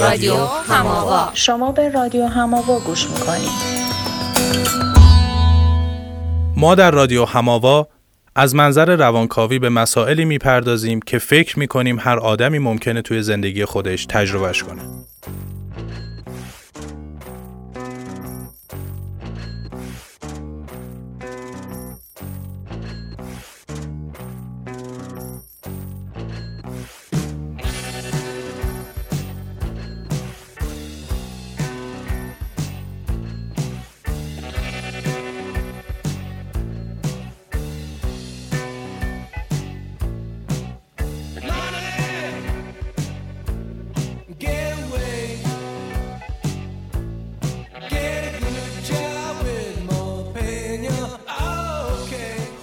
رادیو هماوا شما به رادیو هماوا گوش می‌کنید ما در رادیو هماوا از منظر روانکاوی به مسائلی می‌پردازیم که فکر می‌کنیم هر آدمی ممکنه توی زندگی خودش تجربهش کنه.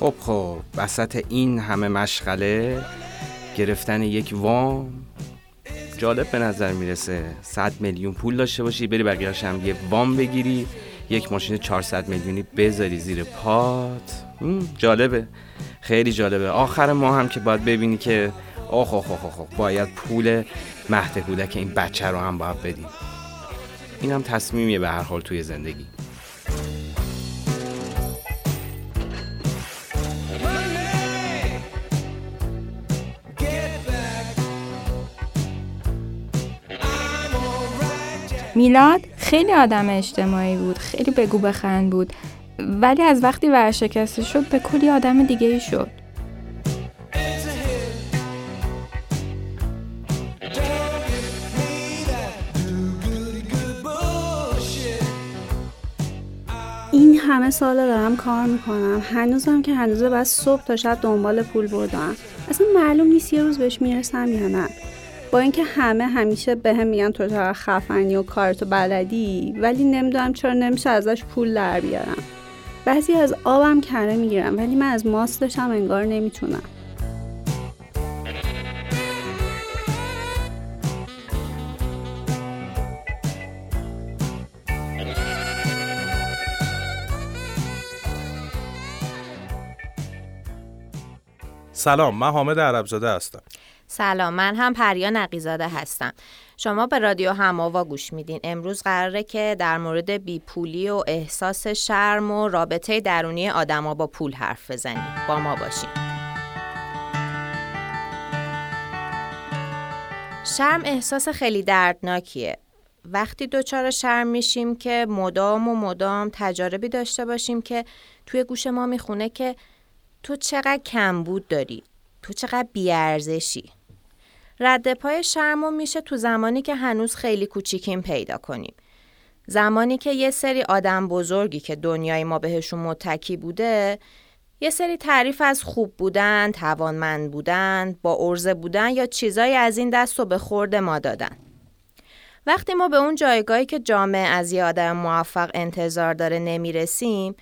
خب خب وسط این همه مشغله گرفتن یک وام جالب به نظر می‌رسه. 100 میلیون پول داشته باشی بری بقیهش هم یه وام بگیری یک ماشین 400 میلیونی بذاری زیر پات. جالبه. خیلی جالبه. آخر ما هم که باید ببینی که آخ آخ آخ آخ باید پول مهد کودک این بچه رو هم باید بدیم این هم تصمیمیه به هر حال توی زندگی. میلاد خیلی آدم اجتماعی بود خیلی بگو بخند بود ولی از وقتی ورشکسته شد به کلی آدم دیگه ای شد. این همه سال دارم کار می‌کنم. هنوزم که هنوزه بس صبح تا شب دنبال پول بردم. اصلا معلوم نیست یه روز بهش می‌رسم یا نه. با اینکه همه همیشه به هم میگن تو چقدر خفنی و کارتو بلدی ولی نمی‌دونم چرا نمیشه ازش پول در بیارم. بعضی از آبم کره می‌گیرم ولی من از ماستشم انگار نمی‌تونم. سلام من حامد عربزاده هستم. سلام من هم پریا نقیزاده هستم. شما به رادیو هماوا گوش میدین. امروز قراره که در مورد بیپولی و احساس شرم و رابطه درونی آدما با پول حرف بزنیم. با ما باشین. شرم احساس خیلی دردناکیه. وقتی دچار شرم میشیم که مدام و مدام تجاربی داشته باشیم که توی گوش ما می‌خونه که تو چقدر کمبود داری تو چقدر بیارزشی. رد پای شرمو میشه تو زمانی که هنوز خیلی کوچیکیم پیدا کنیم زمانی که یه سری آدم بزرگی که دنیای ما بهشون متکی بوده یه سری تعریف از خوب بودن، توانمند بودن، با ارزه بودن یا چیزایی از این دست رو به خورد ما دادن. وقتی ما به اون جایگاهی که جامعه از یه آدم موفق انتظار داره نمی‌رسیم،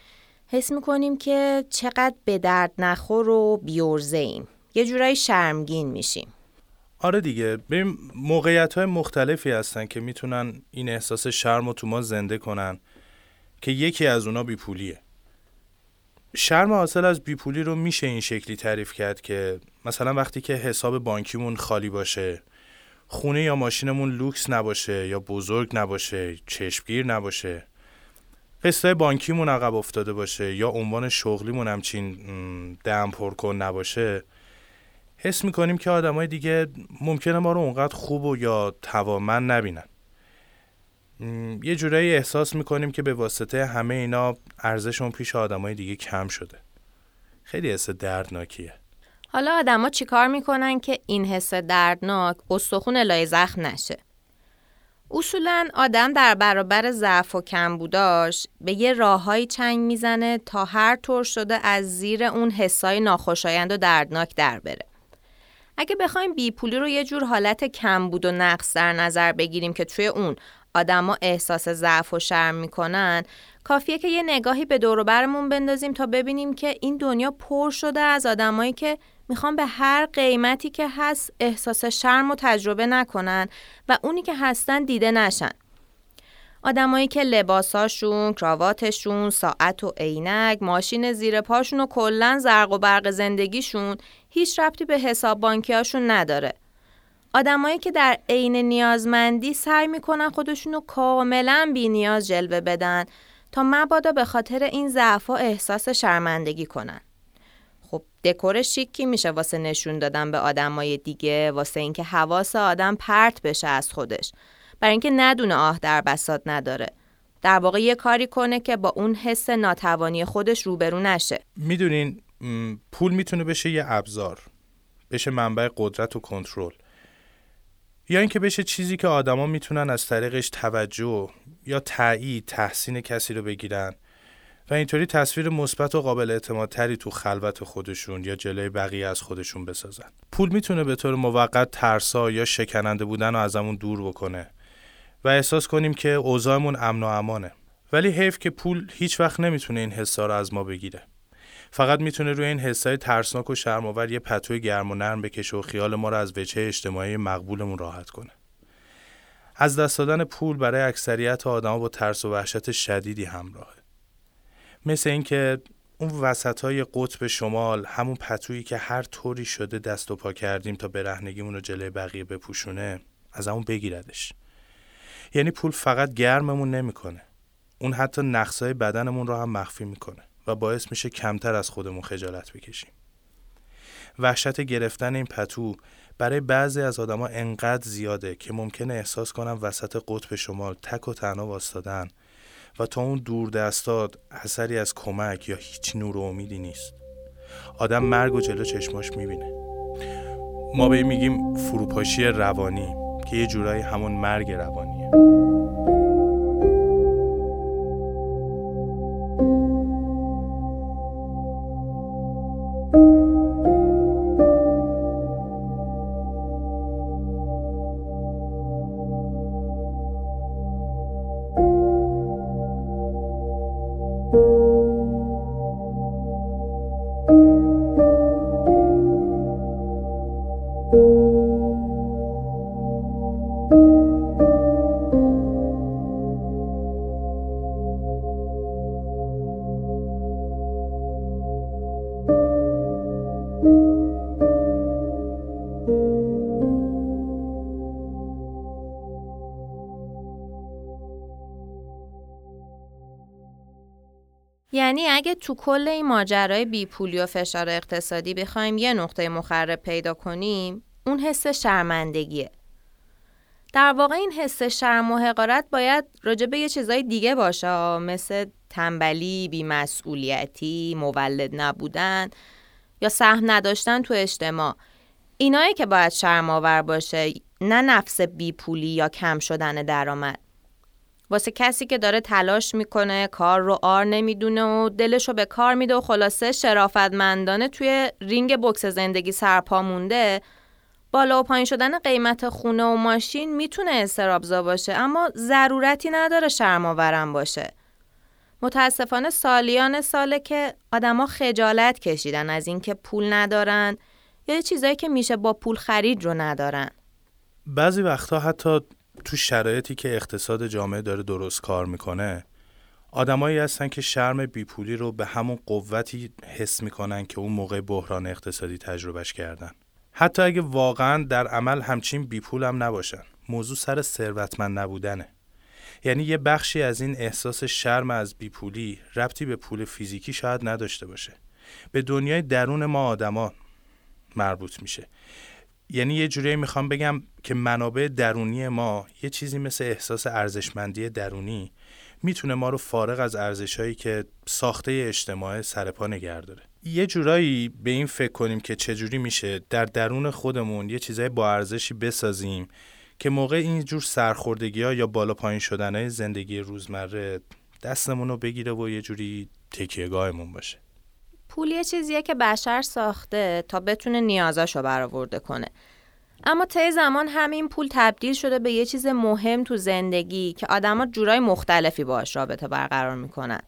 حس می‌کنیم که چقدر به درد نخور و بیورزه ایم. یه جورایی شرمگین میشیم. آره دیگه. ببین موقعیت های مختلفی هستن که می‌تونن این احساس شرم رو تو ما زنده کنن که یکی از اونا بیپولیه. شرم حاصل از بیپولی رو میشه این شکلی تعریف کرد که مثلا وقتی که حساب بانکیمون خالی باشه خونه یا ماشینمون لوکس نباشه یا بزرگ نباشه چشمگیر نباشه قسطای بانکیمون عقب افتاده باشه یا عنوان شغلیمون همچین دم پر کن نباشه حس می‌کنیم که آدمای دیگه ممکنه ما رو اونقدر خوب و یا توامن نبینن. یه جورایی احساس می‌کنیم که به واسطه همه اینا ارزشمون پیش آدمای دیگه کم شده. خیلی حس دردناکیه. حالا آدما چیکار می‌کنن که این حس دردناک استخون لای زخم نشه؟ اصولا آدم در برابر ضعف و کمبوداش به یه راههایی چنگ می‌زنه تا هر طور شده از زیر اون حسای ناخوشایند و دردناک در بره. اگه بخوایم بیپولی رو یه جور حالت کمبود و نقص در نظر بگیریم که توی اون آدما احساس ضعف و شرم می‌کنن کافیه که یه نگاهی به دور برمون بندازیم تا ببینیم که این دنیا پر شده از آدمایی که می‌خوان به هر قیمتی که هست احساس شرم و تجربه نکنن و اونی که هستن دیده نشن. آدمایی که لباساشون، کراواتشون، ساعت و عینک، ماشین زیر پاشون و کلا زرق و برق زندگیشون هیچ ربطی به حساب بانکیاشون نداره. آدمایی که در عین نیازمندی سعی می‌کنن خودشونو کاملا بی نیاز جلوه بدن تا مبادا به خاطر این ضعفا احساس شرمندگی کنن. خب دکور شیکی میشه واسه نشون دادن به آدمای دیگه واسه اینکه حواس آدم پرت بشه از خودش برای اینکه ندونه آه در بسات نداره. در واقع یه کاری کنه که با اون حس ناتوانی خودش روبرو نشه. می‌دونین پول می‌تونه بشه یه ابزار بشه منبع قدرت و کنترل. یا اینکه بشه چیزی که آدما می‌تونن از طریقش توجه یا تایید تحسین کسی رو بگیرن. و اینطوری تصویر مثبت و قابل اعتمادتری تو خلوت خودشون یا جلوی بقیه از خودشون بسازن. پول می‌تونه به طور موقت ترسا یا شکننده بودن رو ازمون دور بکنه. و احساس کنیم که اوضاعمون امن و امانه. ولی حیف که پول هیچ وقت نمی‌تونه این حسا رو از ما بگیره. فقط می‌تونه روی این حسای ترسناک و شرم‌آور یه پتوی گرم و نرم بکشه و خیال ما رو از وجه اجتماعی مقبولمون راحت کنه. از دست دادن پول برای اکثریت آدما با ترس و وحشت شدیدی همراهه. مثل اینکه اون وسط های قطب شمال همون پتویی که هر طوری شده دست و پا کردیم تا برهنگیمون رو جلوی بقیه بپوشونه از همون بگیردش. یعنی پول فقط گرممون نمی‌کنه. اون حتی نقصای بدنمون رو هم مخفی می‌کنه و باعث میشه کمتر از خودمون خجالت بکشیم. وحشت گرفتن این پتو برای بعضی از آدما انقدر زیاده که ممکنه احساس کنم وسط قطب شمال تک و تنها واستادن و تا اون دور دستاد اثری از کمک یا هیچ نور و امیدی نیست. آدم مرگ و جلو چشماش می‌بینه. ما به میگیم فروپاشی روانی که یه جورایی همون مرگ روانیه. یعنی اگه تو کل این ماجرای بیپولی و فشار اقتصادی بخوایم یه نقطه مخرب پیدا کنیم اون حس شرمندگیه. در واقع این حس شرم و حقارت باید راجع به یه چیزای دیگه باشه مثل تنبلی، بیمسئولیتی، مولد نبودن یا سهم نداشتن تو اجتماع. اینایی که باید شرم آور باشه نه نفس بیپولی یا کم شدن درآمد. واسه کسی که داره تلاش می‌کنه کار رو آر نمی‌دونه و دلش رو به کار میده و خلاصه شرافتمندانه توی رینگ بکس زندگی سرپا مونده بالا و پایین شدن قیمت خونه و ماشین می‌تونه استرابزا باشه اما ضرورتی نداره شرماورم باشه. متاسفانه سالیان ساله که آدما خجالت کشیدن از اینکه پول ندارن یا چیزایی که میشه با پول خرید رو ندارن. بعضی وقتا حتی تو شرایطی که اقتصاد جامعه داره درست کار می‌کنه آدمایی هستن که شرم بیپولی رو به همون قوتی حس می‌کنن که اون موقع بحران اقتصادی تجربهش کردن. حتی اگه واقعا در عمل همچین بیپول هم نباشن موضوع سر ثروتمند نبودنه. یعنی یه بخشی از این احساس شرم از بیپولی ربطی به پول فیزیکی شاید نداشته باشه. به دنیای درون ما آدما مربوط میشه. یعنی یه جوری می‌خوام بگم که منابع درونی ما یه چیزی مثل احساس ارزشمندی درونی می‌تونه ما رو فارغ از ارزشهایی که ساخته اجتماع سرپا نگه داره. یه جورایی به این فکر کنیم که چجوری میشه در درون خودمون یه چیزای با ارزشی بسازیم که موقع این جور سرخوردگی ها یا بالا پایین شدن های زندگی روزمره دستمون رو بگیره و یه جوری تکیهگاهمون باشه. پول یه چیزیه که بشر ساخته تا بتونه نیازاشو برآورده کنه. اما طی زمان همین پول تبدیل شده به یه چیز مهم تو زندگی که آدما جورای مختلفی باش رابطه برقرار می‌کنن.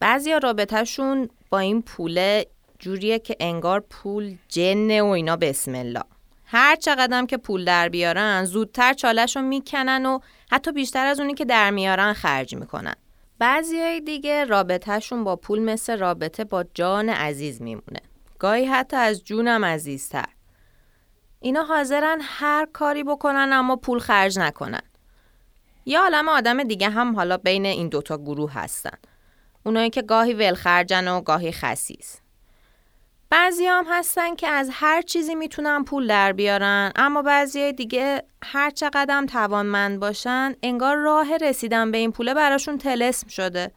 بعضیا رابطهشون با این پوله جوریه که انگار پول جنه و اینا بسم الله. هر چقدر که پول در بیارن زودتر چالش رو می‌کنن و حتی بیشتر از اونی که در میارن خرج می‌کنن. بعضی دیگه رابطهشون با پول مثل رابطه با جان عزیز میمونه. گاهی حتی از جونم عزیزتر. اینا حاضرن هر کاری بکنن اما پول خرج نکنن. یه عالم آدم دیگه هم حالا بین این دوتا گروه هستن. اونایی که گاهی ولخرجن و گاهی خسیس. بعضی هم هستن که از هر چیزی می‌تونن پول در بیارن اما بعضی دیگه هر چقدر توانمند باشن انگار راه رسیدن به این پوله براشون تلسم شده.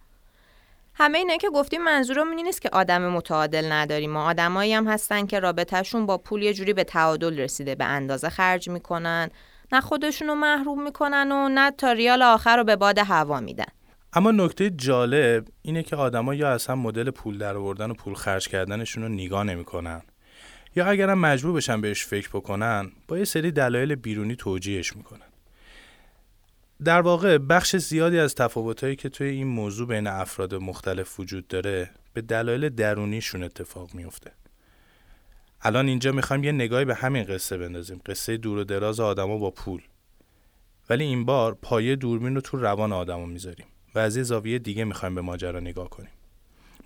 همه اینا که گفتیم منظورمون این نیست که آدم متعادل نداریم. ما آدمایی هم هستن که رابطهشون با پول یه جوری به تعادل رسیده به اندازه خرج می‌کنن. نه خودشون رو محروم می‌کنن و نه تا ریال آخر رو به باد هوا میدن. اما نکته جالب اینه که آدما یا اصلا مدل پول در آوردن و پول خرج کردنشون رو نگاه نمی‌کنن یا اگرم مجبور بشن بهش فکر بکنن با یه سری دلایل بیرونی توجیهش می‌کنن. در واقع بخش زیادی از تفاوتهایی که توی این موضوع بین افراد مختلف وجود داره به دلایل درونیشون اتفاق میفته الان اینجا می‌خوایم یه نگاهی به همین قصه بندازیم. قصه دور و دراز آدما با پول. ولی این بار پایه دوربین رو تو روان آدما می‌ذاریم. و از یه زاویه دیگه می‌خوایم به ماجرا نگاه کنیم.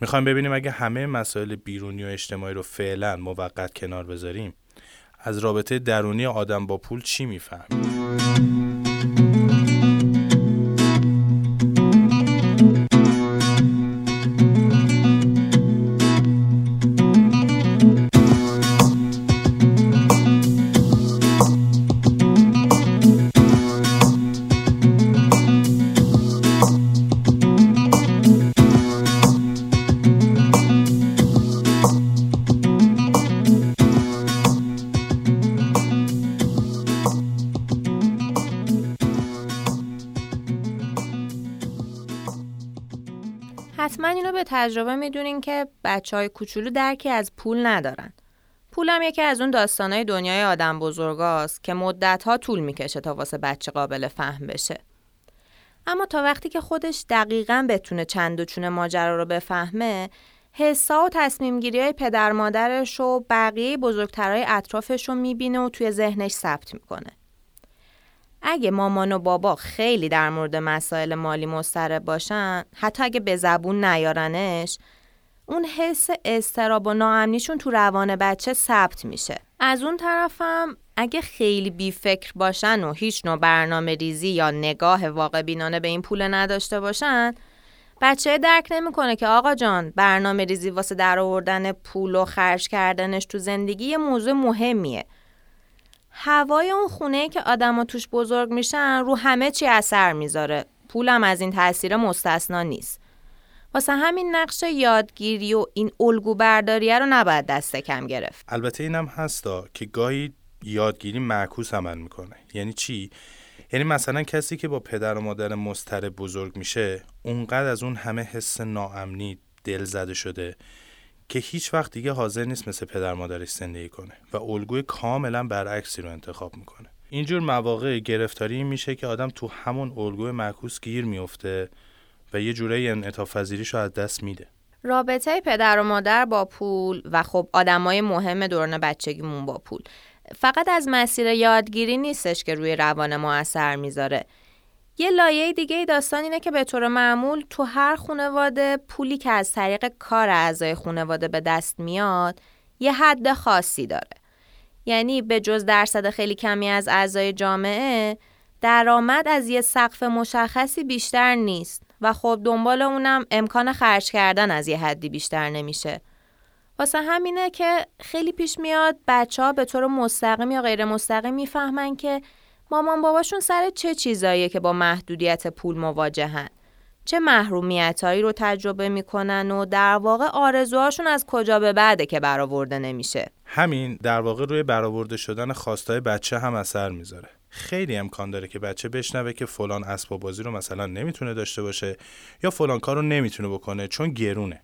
می‌خوایم ببینیم اگه همه مسائل بیرونی و اجتماعی رو فعلا موقت کنار بذاریم از رابطه درونی آدم با پول چی می‌فهمیم؟ تجربه می‌دونین که بچه های کوچولو درکی از پول ندارن. پولم یکی از اون داستانهای دنیای آدم بزرگاست که مدتها طول می‌کشه تا واسه بچه قابل فهم بشه. اما تا وقتی که خودش دقیقا بتونه چند و چون ماجرا رو بفهمه حسا و تصمیم گیری های پدر مادرش و بقیه بزرگترهای اطرافش رو می‌بینه و توی ذهنش ثبت می‌کنه. اگه مامان و بابا خیلی در مورد مسائل مالی مضطرب باشن حتی اگه به زبون نیارنش اون حس استراب و ناامنیشون تو روان بچه ثبت میشه. از اون طرفم اگه خیلی بی فکر باشن و هیچ نوع برنامه ریزی یا نگاه واقع بینانه به این پول نداشته باشن بچه درک نمی‌کنه که آقا جان برنامه ریزی واسه در آوردن پول و خرج کردنش تو زندگی یه موضوع مهمیه. هوای اون خونه که آدما توش بزرگ میشن رو همه چی اثر می‌ذاره. پولم از این تاثیر مستثنا نیست. واسه همین نقش یادگیری و این الگو برداریه رو نباید دست کم گرفت. البته اینم هستا که گاهی یادگیری معکوس عمل می‌کنه. یعنی چی؟ یعنی مثلا کسی که با پدر و مادر مضطرب بزرگ میشه اونقدر از اون همه حس ناامنی دل زده شده که هیچ وقت دیگه حاضر نیست مثل پدر مادرش زندگی کنه و الگوی کاملا برعکسی رو انتخاب می‌کنه. اینجور مواقع گرفتاری میشه که آدم تو همون الگوی معکوس گیر میفته و یه جورایی انعطاف پذیریش رو از دست میده. رابطه پدر و مادر با پول و خب آدمای مهم دوران بچگیمون با پول. فقط از مسیر یادگیری نیستش که روی روان ما اثر می‌ذاره. یه لایه دیگه داستان اینه که به طور معمول تو هر خانواده پولی که از طریق کار اعضای خانواده به دست میاد یه حد خاصی داره. یعنی به جز درصد خیلی کمی از اعضای جامعه درآمد از یه سقف مشخصی بیشتر نیست و خب دنبال اونم امکان خرج کردن از یه حدی بیشتر نمیشه. واسه همینه که خیلی پیش میاد بچه ها به طور مستقیم یا غیر مستقیم می‌فهمن که مامان باباشون سر چه چیزاییه که با محدودیت پول مواجهن؟ چه محرومیتهایی رو تجربه می‌کنن و در واقع آرزوهاشون از کجا به بعده که برآورده نمیشه؟ همین در واقع روی برآورده شدن خواستای بچه هم اثر می‌ذاره. خیلی امکان داره که بچه بشنوه که فلان اسباب بازی رو مثلا نمی‌تونه داشته باشه یا فلان کار رو نمی‌تونه بکنه چون گرونه.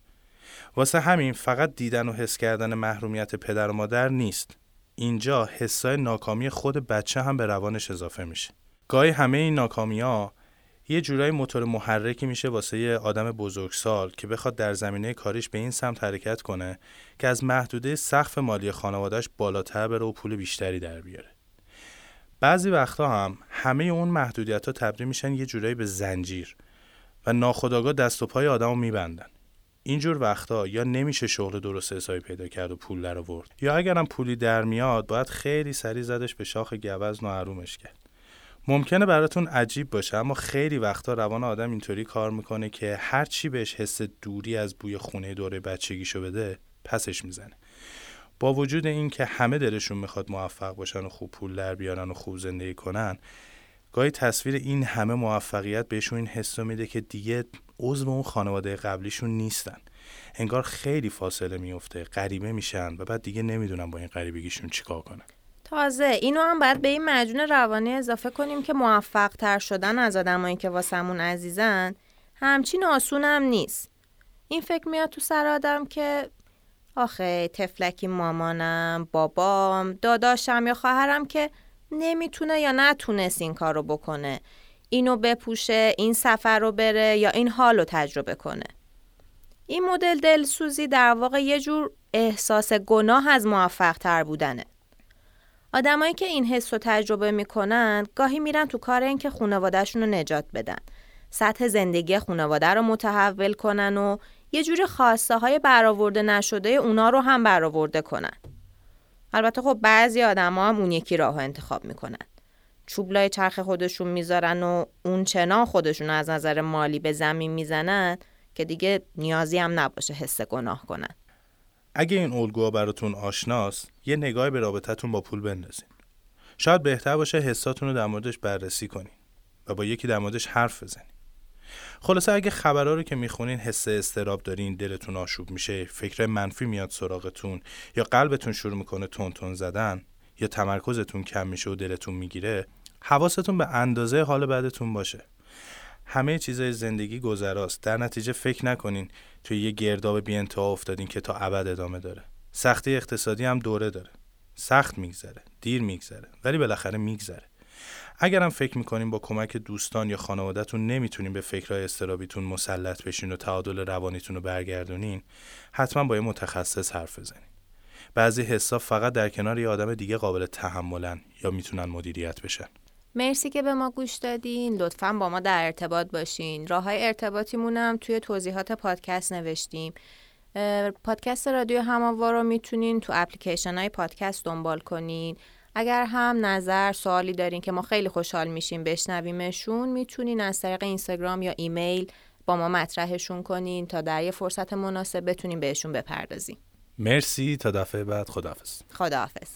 واسه همین فقط دیدن و حس کردن محرومیت پدر و مادر نیست. اینجا حسای ناکامی خود بچه هم به روانش اضافه میشه. گاهی همه این ناکامی ها یه جورایی موتور محرکی میشه واسه یه آدم بزرگسال که بخواد در زمینه کاریش به این سمت حرکت کنه که از محدوده سقف مالی خانوادهش بالاتر بره و پول بیشتری در بیاره. بعضی وقتا هم همه اون محدودیت ها تبدیل میشن یه جورایی به زنجیر و ناخداگاه دست و پای آدم رو میبندن. اینجور وقتا یا نمیشه شغل درست حسابی پیدا کرد و پول در آورد یا اگرم پولی در میاد باید خیلی سریع زدش به شاخ گوزن و عرومش کرد. ممکنه براتون عجیب باشه اما خیلی وقتا روان آدم اینطوری کار می‌کنه که هر چی بهش حس دوری از بوی خونه دوره بچگیشو بده پسش می‌زنه. با وجود اینکه همه دلشون می‌خواد موفق باشن و خوب پول در بیارن و خوب زندگی کنن گاهی تصویر این همه موفقیت بهشون این حس میده که دیگه عضو اون خانواده قبلیشون نیستن. انگار خیلی فاصله میفته غریبه میشن و بعد دیگه نمی‌دونن با این غریبگیشون چیکار کنن. تازه اینو هم باید به این مجون روانی اضافه کنیم که موفق تر شدن از آدمایی که واسمون عزیزن همچین آسون هم نیست. این فکر میاد تو سر آدم که آخه تفلکی مامانم بابام داداشم یا خواهرم که نمی‌تونه یا نتونست این کار رو بکنه. اینو بپوشه این سفر رو بره یا این حال رو تجربه کنه. این مدل دلسوزی در واقع یه جور احساس گناه از موفق تر بودنه. آدمایی که این حس رو تجربه می‌کنن گاهی میرن تو کار این که خانوادهشون رو نجات بدن. سطح زندگی خانواده رو متحول کنن و یه جور خواسته های برآورده نشده اونا رو هم برآورده کنن. البته خب بعضی آدما هم اون یکی راه انتخاب می‌کنن. چوبلای چرخ خودشون می‌ذارن و اون چنا خودشون از نظر مالی به زمین می‌زنن که دیگه نیازی هم نباشه حس گناه کنن. اگه این الگوها براتون آشناست یه نگاه به رابطتون با پول بندازین. شاید بهتر باشه حساتون رو در موردش بررسی کنین و با یکی در موردش حرف بزنین. خلاصه اگه خبرها رو که می‌خونین حس استراب دارین دلتون آشوب میشه فکر منفی میاد سراغتون یا قلبتون شروع می‌کنه تون تون زدن یا تمرکزتون کم میشه و دلتون می‌گیره حواستون به اندازه حال بعدتون باشه. همه چیزای زندگی گذراست. در نتیجه فکر نکنین توی یه گرداب بی انتها افتادین که تا ابد ادامه داره. سختی اقتصادی هم دوره داره. سخت میگذره. دیر میگذره. ولی بالاخره میگذره. اگرم فکر می‌کنین با کمک دوستان یا خانوادهتون نمی‌تونین به فکرهای استرابیتون مسلط بشین و تعادل روانیتون رو برگردونین حتما با یه متخصص حرف بزنین. بعضی حساب فقط در کنار یه آدم دیگه قابل تحملن یا می‌تونن مدیریت بشن. مرسی که به ما گوش دادین. لطفا با ما در ارتباط باشین. راه های ارتباطیمون هم توی توضیحات پادکست نوشتیم. پادکست رادیو هماوا رو می‌تونین تو اپلیکیشن های پادکست دنبال کنین. اگر هم نظر سوالی دارین که ما خیلی خوشحال میشیم بشنویمشون می‌تونین از طریق اینستاگرام یا ایمیل با ما مطرحشون کنین تا در یه فرصت مناسب بتونیم بهشون بپردازیم. مرسی. تا دفعه بعد خداحافظ. خداحافظ.